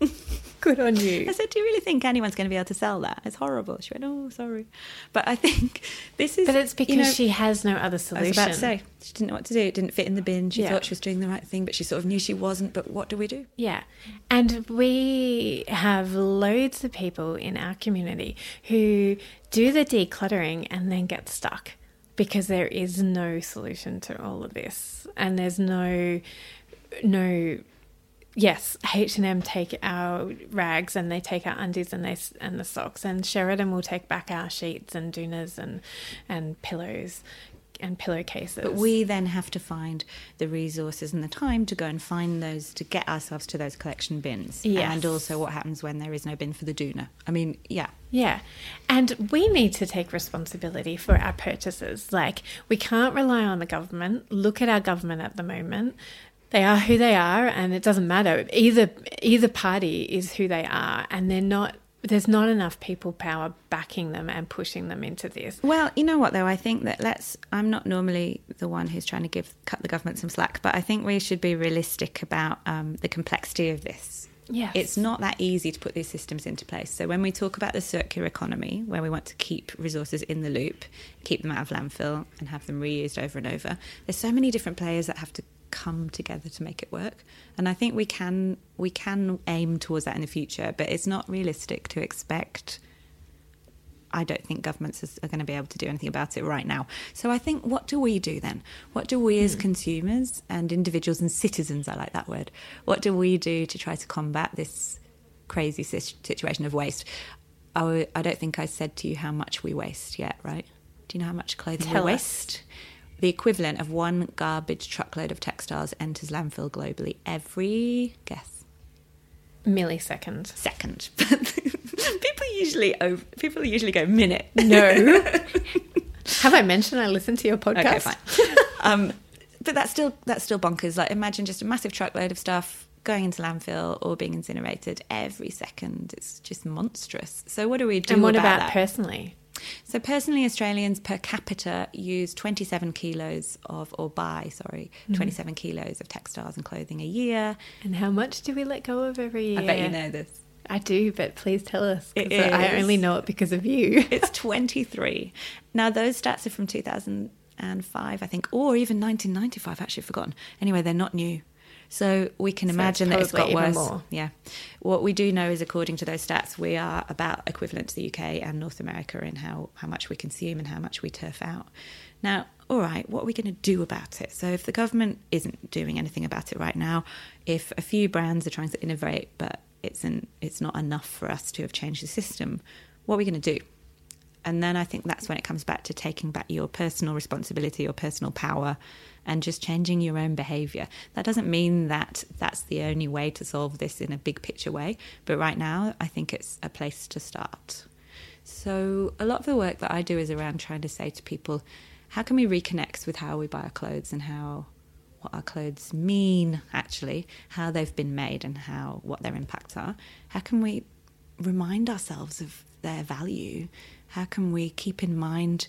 Good on you. I said, "Do you really think anyone's going to be able to sell that? It's horrible." She went, "Oh, sorry," but I think this is. But it's because you know, she has no other solution. I was about to say she didn't know what to do. It didn't fit in the bin. She Yeah. thought she was doing the right thing, but she sort of knew she wasn't. But what do we do? Yeah. And we have loads of people in our community who do the decluttering and then get stuck because there is no solution to all of this. And there's no no yes, H&M take our rags and they take our undies and they and the socks and Sheridan will take back our sheets and doonas and and pillows and pillowcases. But we then have to find the resources and the time to go and find those to get ourselves to those collection bins. Yes. And also, what happens when there is no bin for the doona? I mean, yeah, Yeah. And we need to take responsibility for our purchases. Like, we can't rely on the government. Look at our government at the moment. They are who they are, and it doesn't matter. Either either party is who they are, and they're not. There's not enough people power backing them and pushing them into this. Well, you know what though, I think that let's I'm not normally the one who's trying to give cut the government some slack, but I think we should be realistic about um, the complexity of this. Yes. It's not that easy to put these systems into place. So when we talk about the circular economy, where we want to keep resources in the loop, keep them out of landfill and have them reused over and over, there's so many different players that have to come together to make it work. And I think we can we can aim towards that in the future, but it's not realistic to expect I don't think governments is- are going to be able to do anything about it right now. So I think, what do we do then? What do we as hmm. consumers and individuals and citizens, I like that word, what do we do to try to combat this crazy situation of waste? I, I don't think I said to you how much we waste yet, right? Do you know how much clothing Tell we us. waste? The equivalent of one garbage truckload of textiles enters landfill globally every guess Millisecond. second. people usually over, people usually go minute. No. Have I mentioned I listen to your podcast? Okay, fine. um, but that's still that's still bonkers. Like imagine just a massive truckload of stuff going into landfill or being incinerated every second. It's just monstrous. So what do we do? And what about, about personally? So personally, Australians per capita use 27 kilos of, or buy, sorry, Mm-hmm. 27 kilos of textiles and clothing a year. And how much do we let go of every year? I bet you know this. I do, but please tell us. I only know it because of you. It's 23. Now, those stats are from 2005, I think, or even 1995, actually forgotten. Anyway, they're not new. So we can So imagine that it's got even worse. more. Yeah. What we do know is, according to those stats, we are about equivalent to the UK and North America in how, how much we consume and how much we turf out. Now, all right, what are we going to do about it? So, if the government isn't doing anything about it right now, if a few brands are trying to innovate, but it's, an, it's not enough for us to have changed the system, what are we going to do? And then I think that's when it comes back to taking back your personal responsibility, your personal power, and just changing your own behavior. That doesn't mean that that's the only way to solve this in a big picture way, but right now I think it's a place to start. So, a lot of the work that I do is around trying to say to people, how can we reconnect with how we buy our clothes and how what our clothes mean actually, how they've been made and how what their impacts are? How can we remind ourselves of their value? How can we keep in mind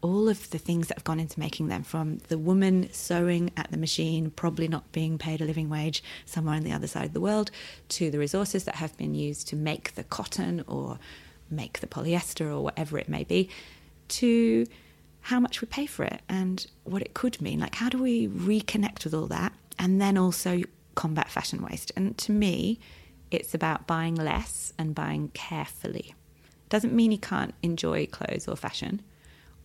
all of the things that have gone into making them from the woman sewing at the machine, probably not being paid a living wage somewhere on the other side of the world, to the resources that have been used to make the cotton or make the polyester or whatever it may be, to how much we pay for it and what it could mean. Like, how do we reconnect with all that and then also combat fashion waste? And to me, it's about buying less and buying carefully. Doesn't mean you can't enjoy clothes or fashion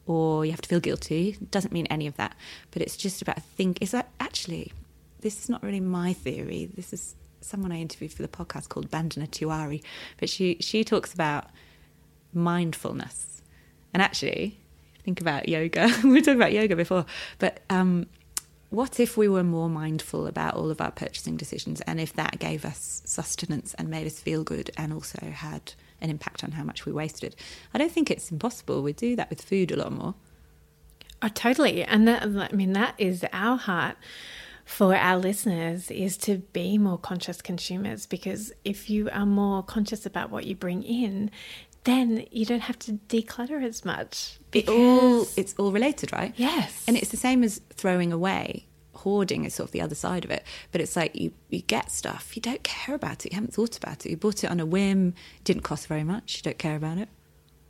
or you have to feel guilty. Doesn't mean any of that. But it's just about think is that actually this is not really my theory. This is someone I interviewed for the podcast called Bandana Tewari. But she she talks about mindfulness. And actually, think about yoga. we were talking about yoga before. But um, what if we were more mindful about all of our purchasing decisions and if that gave us sustenance and made us feel good and also had an impact on how much we wasted. I don't think it's impossible. We do that with food a lot more. Oh, totally. And that, I mean, that is our heart for our listeners is to be more conscious consumers because if you are more conscious about what you bring in, then you don't have to declutter as much. It all it's all related, right? Yes. And it's the same as throwing away hoarding is sort of the other side of it. But it's like you, you get stuff, you don't care about it, you haven't thought about it. You bought it on a whim, didn't cost very much, you don't care about it,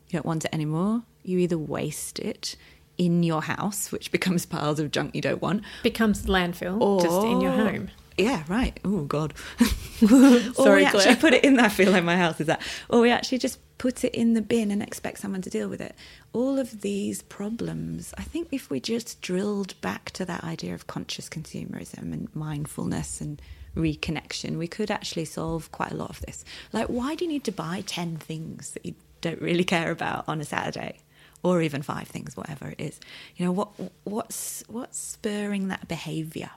you don't want it anymore. You either waste it in your house, which becomes piles of junk you don't want, becomes landfill or, just in your home. Yeah, right. Oh God. Sorry, or we Clare. actually put it in. I feel like my house is that. Or we actually just put it in the bin and expect someone to deal with it. All of these problems. I think if we just drilled back to that idea of conscious consumerism and mindfulness and reconnection, we could actually solve quite a lot of this. Like, why do you need to buy ten things that you don't really care about on a Saturday? Or even five things, whatever it is. You know what? What's what's spurring that behaviour?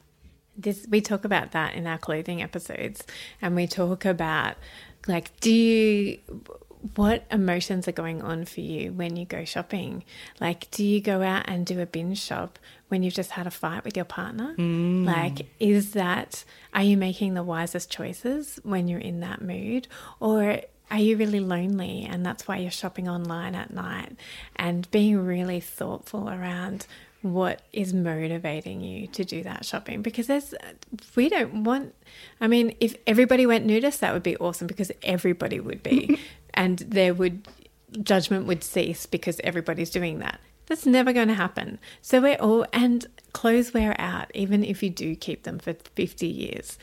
This we talk about that in our clothing episodes, and we talk about like, do you what emotions are going on for you when you go shopping? Like, do you go out and do a binge shop when you've just had a fight with your partner? Mm. Like, is that, are you making the wisest choices when you're in that mood? Or are you really lonely and that's why you're shopping online at night and being really thoughtful around what is motivating you to do that shopping because there's we don't want i mean if everybody went nudist that would be awesome because everybody would be and there would judgment would cease because everybody's doing that that's never going to happen so we're all and clothes wear out even if you do keep them for 50 years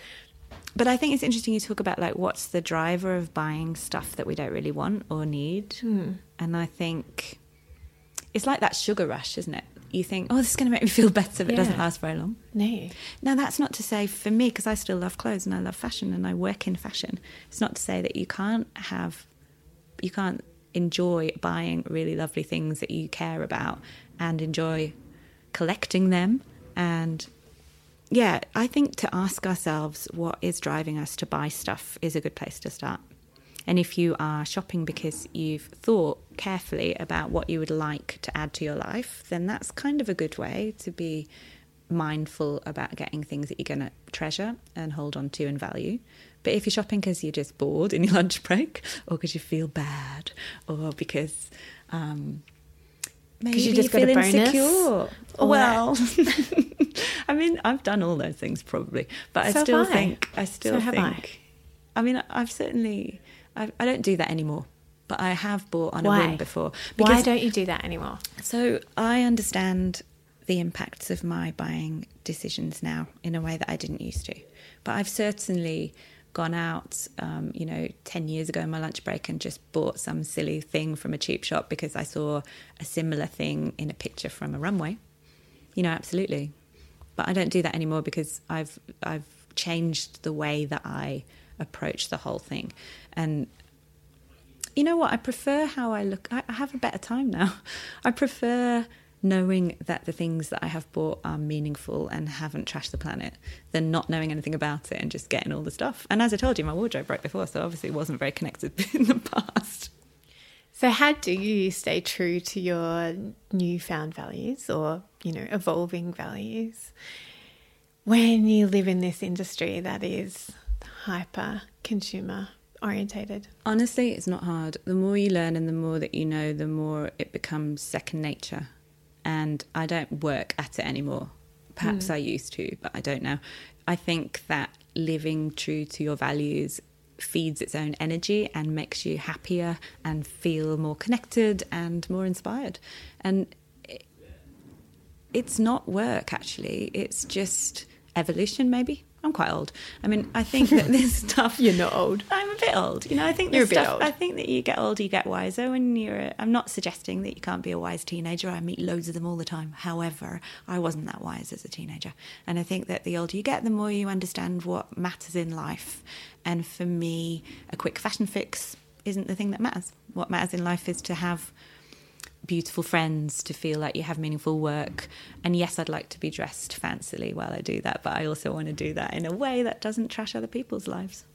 but I think it's interesting you talk about like what's the driver of buying stuff that we don't really want or need. Hmm. And I think it's like that sugar rush, isn't it? You think, oh, this is going to make me feel better, but it doesn't last very long. no Now, that's not to say for me, because I still love clothes and I love fashion and I work in fashion. It's not to say that you can't have, you can't enjoy buying really lovely things that you care about and enjoy collecting them. And yeah, I think to ask ourselves what is driving us to buy stuff is a good place to start. And if you are shopping because you've thought carefully about what you would like to add to your life, then that's kind of a good way to be mindful about getting things that you're going to treasure and hold on to and value. But if you're shopping because you're just bored in your lunch break, or because you feel bad, or because um, maybe you just got feel insecure, well, I mean, I've done all those things probably, but I So still I. think I still So have I. think. I. mean, I've certainly I, I don't do that anymore, but I have bought on Why? a whim before. why don't you do that anymore So I understand the impacts of my buying decisions now in a way that I didn't used to. But I've certainly gone out, um, you know, 10 years ago in my lunch break and just bought some silly thing from a cheap shop because I saw a similar thing in a picture from a runway. You know, absolutely. But I don't do that anymore because I've I've changed the way that I approach the whole thing. And you know what? I prefer how I look. I, I have a better time now. I prefer knowing that the things that I have bought are meaningful and haven't trashed the planet than not knowing anything about it and just getting all the stuff. And as I told you, my wardrobe broke before, so obviously it wasn't very connected in the past. So, how do you stay true to your newfound values or, you know, evolving values when you live in this industry that is hyper consumer orientated? Honestly, it's not hard. The more you learn and the more that you know, the more it becomes second nature. And I don't work at it anymore. Perhaps mm. I used to, but I don't know. I think that living true to your values feeds its own energy and makes you happier and feel more connected and more inspired. And it's not work, actually, it's just evolution, maybe. I'm quite old. I mean, I think that this stuff. You're not old. I'm a bit old. You know, I think you're a bit stuff, old. I think that you get older, you get wiser. When you're, I'm not suggesting that you can't be a wise teenager. I meet loads of them all the time. However, I wasn't that wise as a teenager, and I think that the older you get, the more you understand what matters in life. And for me, a quick fashion fix isn't the thing that matters. What matters in life is to have beautiful friends, to feel like you have meaningful work. And yes, I'd like to be dressed fancily while I do that, but I also want to do that in a way that doesn't trash other people's lives.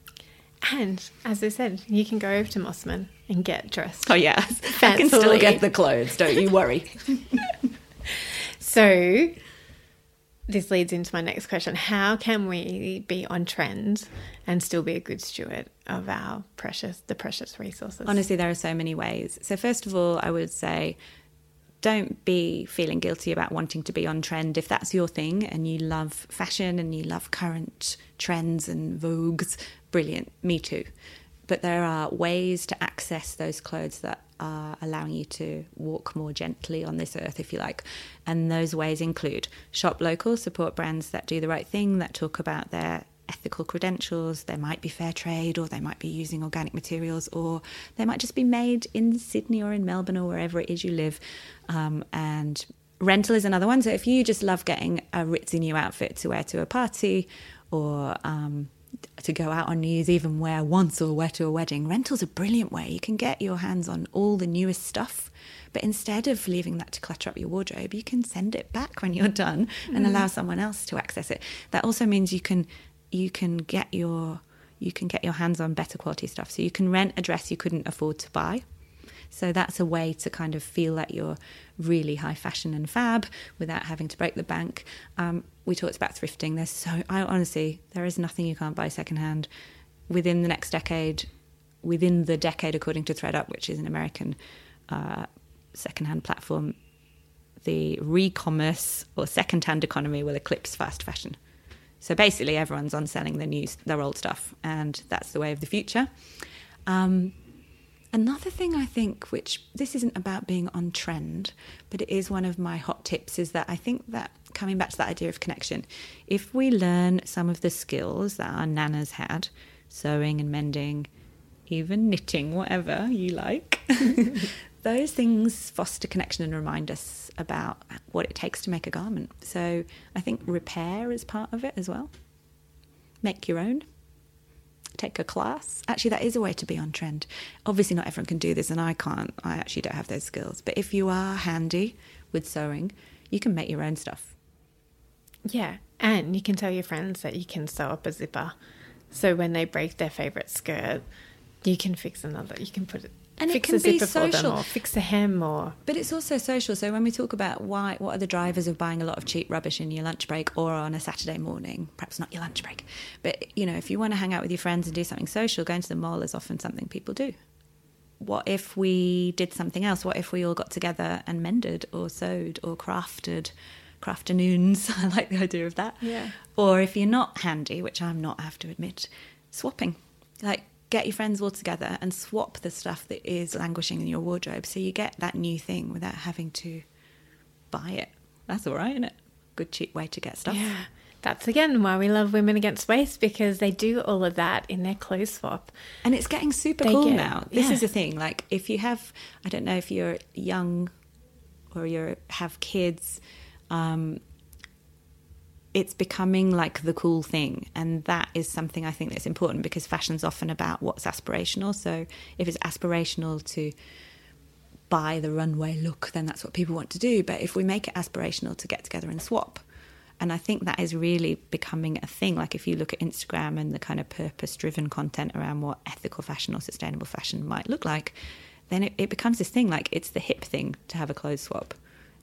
And as I said, you can go over to Mosman and get dressed. Oh yeah, fancily. I can still get the clothes. Don't you worry. so this leads into my next question. How can we be on trend and still be a good steward of our precious the precious resources? Honestly there are so many ways. So first of all i would say don't be feeling guilty about wanting to be on trend. If that's your thing and you love fashion and you love current trends and vogues brilliant. Me too but there are ways to access those clothes that are allowing you to walk more gently on this earth, if you like. And those ways include shop local, support brands that do the right thing, that talk about their ethical credentials. They might be fair trade, or they might be using organic materials, or they might just be made in Sydney or in Melbourne or wherever it is you live. Um, and rental is another one. So if you just love getting a ritzy new outfit to wear to a party, or um, to go out on New Year's Eve and wear once or wear to a wedding. Rental's a brilliant way. You can get your hands on all the newest stuff, but instead of leaving that to clutter up your wardrobe, you can send it back when you're done and mm. allow someone else to access it. That also means you can you can get your you can get your hands on better quality stuff. So you can rent a dress you couldn't afford to buy so that's a way to kind of feel that you're really high fashion and fab without having to break the bank. Um, we talked about thrifting. There's so I honestly there is nothing you can't buy secondhand within the next decade. Within the decade, according to ThredUp, which is an American uh, secondhand platform, the re-commerce or secondhand economy will eclipse fast fashion. So basically, everyone's on selling their new, their old stuff, and that's the way of the future. Um, Another thing I think, which this isn't about being on trend, but it is one of my hot tips, is that I think that coming back to that idea of connection, if we learn some of the skills that our nanas had, sewing and mending, even knitting, whatever you like, those things foster connection and remind us about what it takes to make a garment. So I think repair is part of it as well. Make your own take a class. Actually, that is a way to be on trend. Obviously, not everyone can do this, and I can't. I actually don't have those skills. But if you are handy with sewing, you can make your own stuff. Yeah, and you can tell your friends that you can sew up a zipper. So when they break their favorite skirt, you can fix another. You can put it and fix it can be social. or fix a hem or but it's also social. So when we talk about why what are the drivers of buying a lot of cheap rubbish in your lunch break or on a saturday morning perhaps not your lunch break but you know if you want to hang out with your friends and do something social going to the mall is often something people do. What if we did something else? What if we all got together and mended or sewed or crafted crafternoons? I like the idea of that. Yeah. Or if you're not handy which i'm not I have to admit swapping. Like get your friends all together and swap the stuff that is languishing in your wardrobe so you get that new thing without having to buy it. That's all right, isn't it? Good cheap way to get stuff. Yeah. That's again why we love Women Against Waste because they do all of that in their clothes swap. And it's getting super they cool get, now. This yeah. is the thing. Like if you have I don't know if you're young or you have kids, um, it's becoming like the cool thing. And that is something i think that's important because fashion's often about what's aspirational. So if it's aspirational to buy the runway look then that's what people want to do. But if we make it aspirational to get together and swap and i think that is really becoming a thing. Like if you look at instagram and the kind of purpose driven content around what ethical fashion or sustainable fashion might look like then it, it becomes this thing. Like it's the hip thing to have a clothes swap.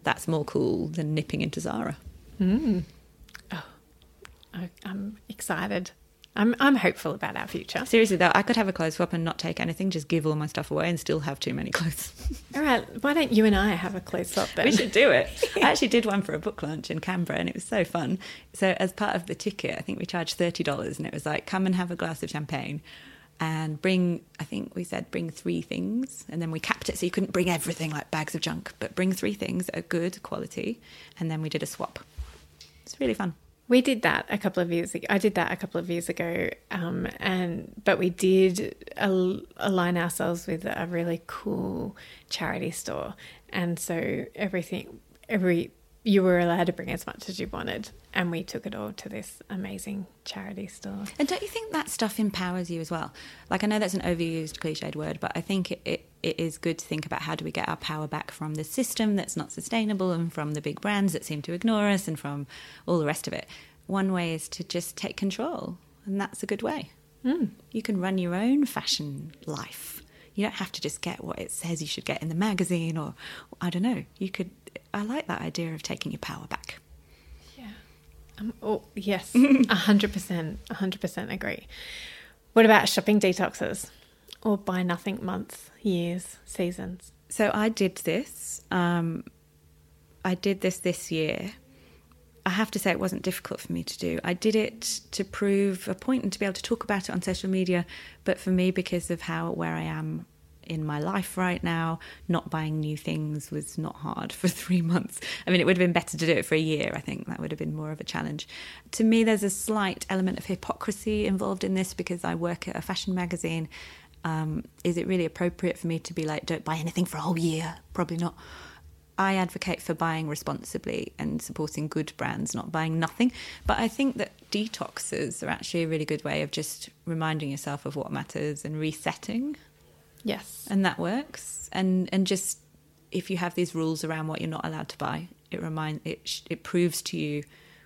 That's more cool than nipping into Zara. I, I'm excited. I'm, I'm hopeful about our future. Seriously though, I could have a clothes swap and not take anything, just give all my stuff away and still have too many clothes. All right, why don't you and I have a clothes swap then? we should do it. I actually did one for a book launch in Canberra and it was so fun. So as part of the ticket, I think we charged thirty dollars and it was like come and have a glass of champagne and bring I think we said bring three things and then we capped it so you couldn't bring everything like bags of junk, but bring three things that are good quality and then we did a swap. It's really fun. We did that a couple of years ago. I did that a couple of years ago, um, and but we did al- align ourselves with a really cool charity store, and so everything, every you were allowed to bring as much as you wanted, and we took it all to this amazing charity store. And don't you think that stuff empowers you as well? Like I know that's an overused cliched word, but I think it, it, it is good to think about how do we get our power back from the system that's not sustainable and from the big brands that seem to ignore us and from all the rest of it. One way is to just take control, and that's a good way. You can run your own fashion life. You don't have to just get what it says you should get in the magazine, or I don't know. You could. I like that idea of taking your power back. Um, oh yes, a hundred percent, a hundred percent agree. What about shopping detoxes, or buy nothing months, years, seasons? So I did this. Um, I did this this year. I have to say it wasn't difficult for me to do. I did it to prove a point and to be able to talk about it on social media. But for me, because of how where I am in my life right now, not buying new things was not hard for three months. I mean, it would have been better to do it for a year. I think that would have been more of a challenge. To me, there's a slight element of hypocrisy involved in this because I work at a fashion magazine. Um, is it really appropriate for me to be like, don't buy anything for a whole year? Probably not. I advocate for buying responsibly and supporting good brands, not buying nothing. But I think that detoxes are actually a really good way of just reminding yourself of what matters and resetting, Yes, and that works. And and just if you have these rules around what you're not allowed to buy, it remind it it proves to you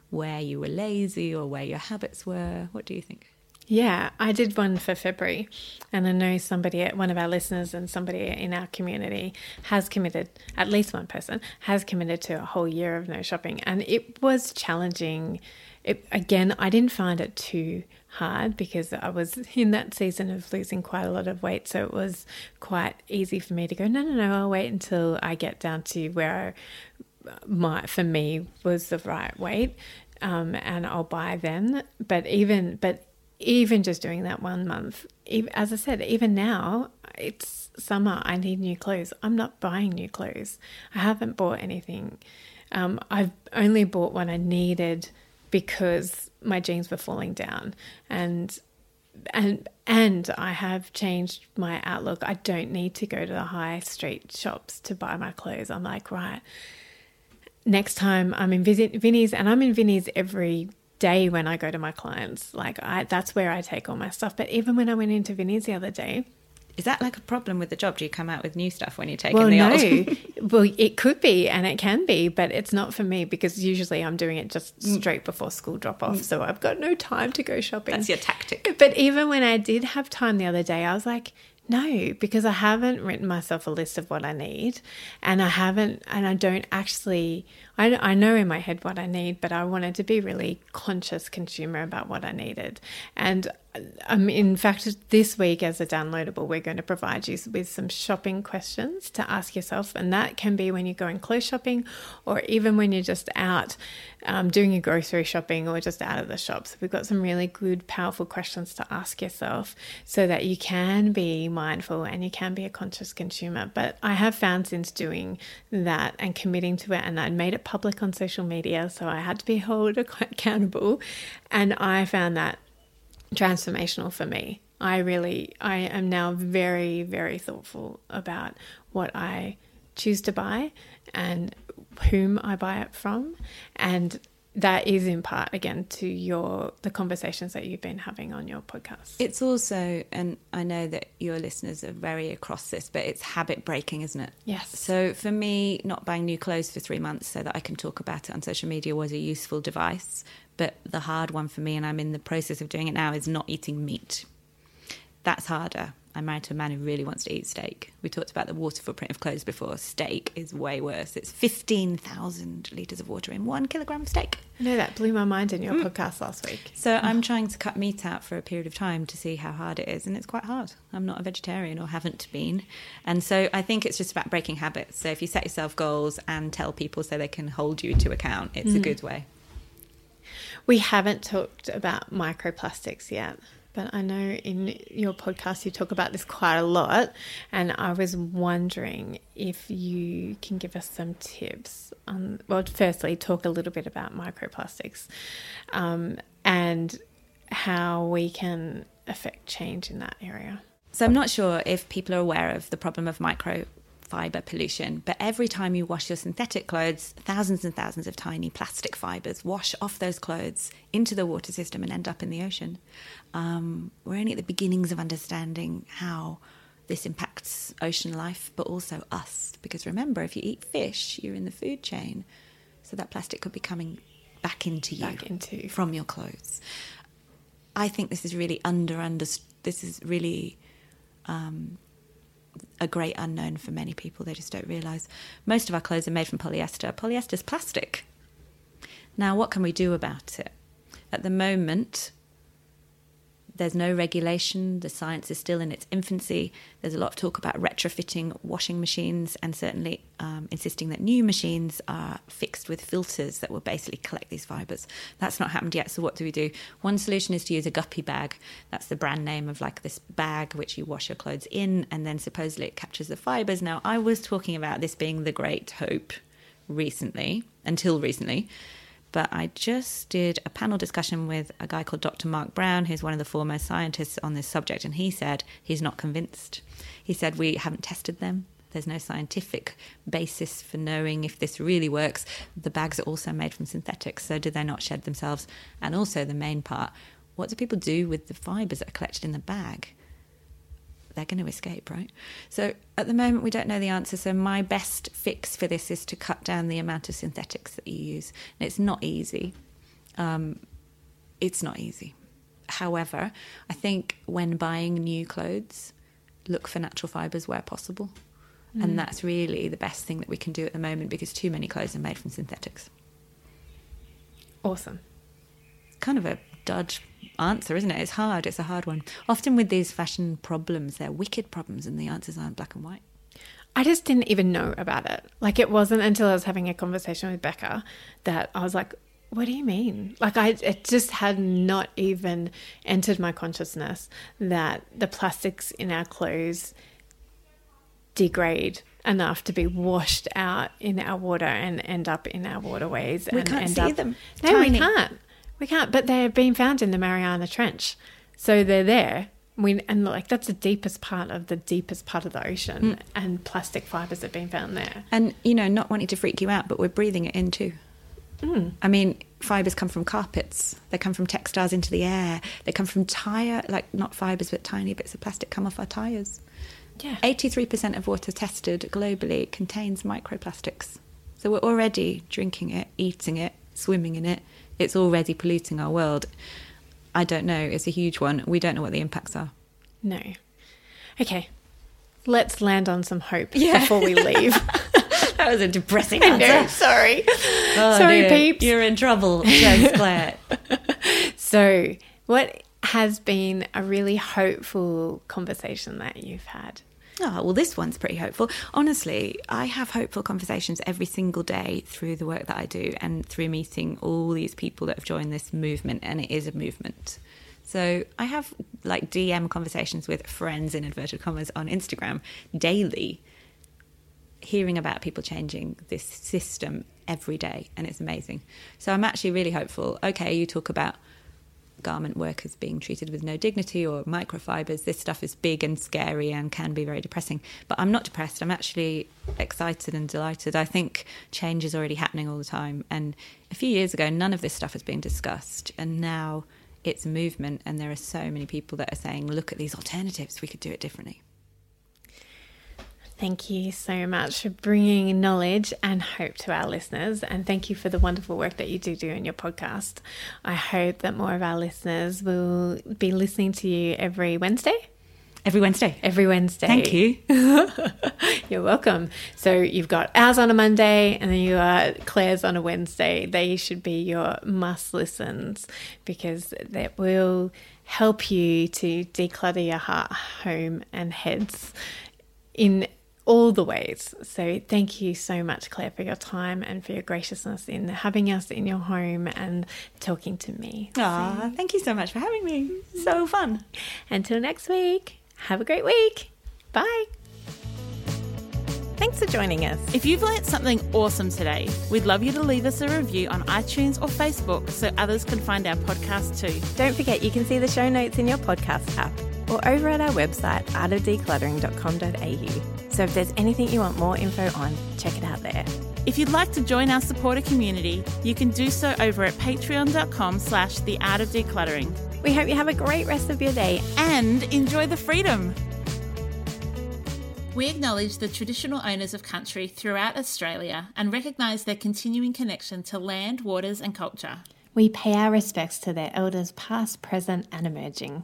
where you were lazy or where your habits were. What do you think? Yeah, I did one for February, and I know somebody, at one of our listeners, and somebody in our community has committed, at least one person has committed to a whole year of no shopping, and it was challenging. It, again, I didn't find it too hard because I was in that season of losing quite a lot of weight, so it was quite easy for me to go, no, no, no, I'll wait until I get down to where my for me was the right weight um, and I'll buy then but even but even just doing that one month as I said even now it's summer I need new clothes I'm not buying new clothes I haven't bought anything um, I've only bought what I needed because my jeans were falling down and and and I have changed my outlook. I don't need to go to the high street shops to buy my clothes. I'm like, right, next time I'm in visit Vinnie's, and I'm in Vinnie's every day when I go to my clients. Like I, that's where I take all my stuff. But even when I went into Vinnie's the other day, Is that like a problem with the job? Do you come out with new stuff when you're taking well, the no, old? well, it could be and it can be, but it's not for me because usually I'm doing it just mm. straight before school drop off, mm. so I've got no time to go shopping. That's your tactic. But even when I did have time the other day, I was like, no, because I haven't written myself a list of what I need, and I haven't, and I don't actually. I, I know in my head what I need, but I wanted to be really conscious consumer about what I needed. And um, in fact, this week as a downloadable, we're going to provide you with some shopping questions to ask yourself, and that can be when you're going clothes shopping, or even when you're just out um, doing your grocery shopping, or just out of the shops. We've got some really good, powerful questions to ask yourself, so that you can be mindful and you can be a conscious consumer. But I have found since doing that and committing to it, and I'd made it public on social media, so I had to be held accountable, and I found that transformational for me. I really, I am now very, very thoughtful about what I choose to buy and whom I buy it from. And that is in part again to your the conversations that you've been having on your podcast. It's also, and I know that your listeners are very across this, but it's habit breaking, isn't it? Yes. So for me, not buying new clothes for three months so that I can talk about it on social media was a useful device. But the hard one for me, and I'm in the process of doing it now, is not eating meat. That's harder. I'm married to a man who really wants to eat steak. We talked about the water footprint of clothes before. Steak is way worse. It's 15,000 litres of water in one kilogram of steak. I know that blew my mind in your mm. podcast last week. So I'm trying to cut meat out for a period of time to see how hard it is, and it's quite hard. I'm not a vegetarian or haven't been, and so I think it's just about breaking habits. So if you set yourself goals and tell people so they can hold you to account, it's a mm. good way. We haven't talked about microplastics yet, but I know in your podcast you talk about this quite a lot. And I was wondering if you can give us some tips on, well, firstly, talk a little bit about microplastics um, and how we can affect change in that area. So I'm not sure if people are aware of the problem of microfiber pollution, but every time you wash your synthetic clothes, thousands and thousands of tiny plastic fibers wash off those clothes into the water system and end up in the ocean. Um, we're only at the beginnings of understanding how this impacts ocean life, but also us. Because remember, if you eat fish, you're in the food chain, so that plastic could be coming back into you Back into- from your clothes. I think this is really under under. This is really um, a great unknown for many people. They just don't realise. Most of our clothes are made from polyester. Polyester is plastic. Now, what can we do about it? At the moment, there's no regulation. The science is still in its infancy. There's a lot of talk about retrofitting washing machines and certainly um, insisting that new machines are fixed with filters that will basically collect these fibers. That's not happened yet. So, what do we do? One solution is to use a guppy bag. That's the brand name of like this bag which you wash your clothes in, and then supposedly it captures the fibers. Now, I was talking about this being the great hope recently, until recently. But I just did a panel discussion with a guy called Dr. Mark Browne, who's one of the foremost scientists on this subject, and he said he's not convinced. He said we haven't tested them. There's no scientific basis for knowing if this really works. The bags are also made from synthetics, so do they not shed themselves? And also, the main part what do people do with the fibres that are collected in the bag? They're going to escape, right? So at the moment, we don't know the answer. So my best fix for this is to cut down the amount of synthetics that you use. And it's not easy. Um, it's not easy. However, I think when buying new clothes, look for natural fibres where possible. And that's really the best thing that we can do at the moment because too many clothes are made from synthetics. Awesome. Kind of a dud answer, isn't it? It's hard. It's a hard one. Often with these fashion problems, they're wicked problems and the answers aren't black and white. I just didn't even know about it. Like it wasn't until I was having a conversation with Becca that I was like, "What do you mean?" Like I it just had not even entered my consciousness that the plastics in our clothes degrade enough to be washed out in our water and end up in our waterways. We and can't end see up- them. No, Tiny. we can't. We can't. But they have been found in the Mariana Trench, so they're there. We, and like that's the deepest part of the deepest part of the ocean, mm. and plastic fibers have been found there. And, you know, not wanting to freak you out, but we're breathing it in too. Mm. I mean, fibers come from carpets, they come from textiles into the air, they come from tire, like not fibers, but tiny bits of plastic come off our tires. Yeah. 83% of water tested globally contains microplastics. So we're already drinking it, eating it, swimming in it. It's already polluting our world. I don't know. It's a huge one. We don't know what the impacts are. No. Okay. Let's land on some hope Yeah. before we leave. That was a depressing I know, sorry. Oh, sorry, dear. peeps. You're in trouble, James. So, what has been a really hopeful conversation that you've had? Oh, well, this one's pretty hopeful. Honestly, I have hopeful conversations every single day through the work that I do and through meeting all these people that have joined this movement, and it is a movement. So I have like DM conversations with friends in inverted commas on Instagram daily, hearing about people changing this system every day, and it's amazing. So I'm actually really hopeful. Okay, you talk about garment workers being treated with no dignity or microfibers. This stuff is big and scary and can be very depressing. But I'm not depressed. I'm actually excited and delighted. I think change is already happening all the time. And a few years ago, none of this stuff was being discussed. And now it's a movement, and there are so many people that are saying, look at these alternatives. We could do it differently. Thank you so much for bringing knowledge and hope to our listeners. And thank you for the wonderful work that you do do in your podcast. I hope that more of our listeners will be listening to you every Wednesday. Every Wednesday. every Wednesday. Thank you. You're welcome. So you've got ours on a Monday and then you are Clare's on a Wednesday. They should be your must listens because that will help you to declutter your heart, home, and heads in all the ways. So thank you so much, Clare, for your time and for your graciousness in having us in your home and talking to me. Aw, thank you so much for having me. So fun. Until next week, have a great week. Bye. Thanks for joining us. If you've learnt something awesome today, we'd love you to leave us a review on iTunes or Facebook so others can find our podcast too. Don't forget you can see the show notes in your podcast app or over at our website, artofdecluttering.com.au. So if there's anything you want more info on, check it out there. If you'd like to join our supporter community, you can do so over at patreon.com slash the art of decluttering. We hope you have a great rest of your day. And enjoy the freedom! We acknowledge the traditional owners of country throughout Australia and recognise their continuing connection to land, waters and culture. We pay our respects to their elders past, present and emerging.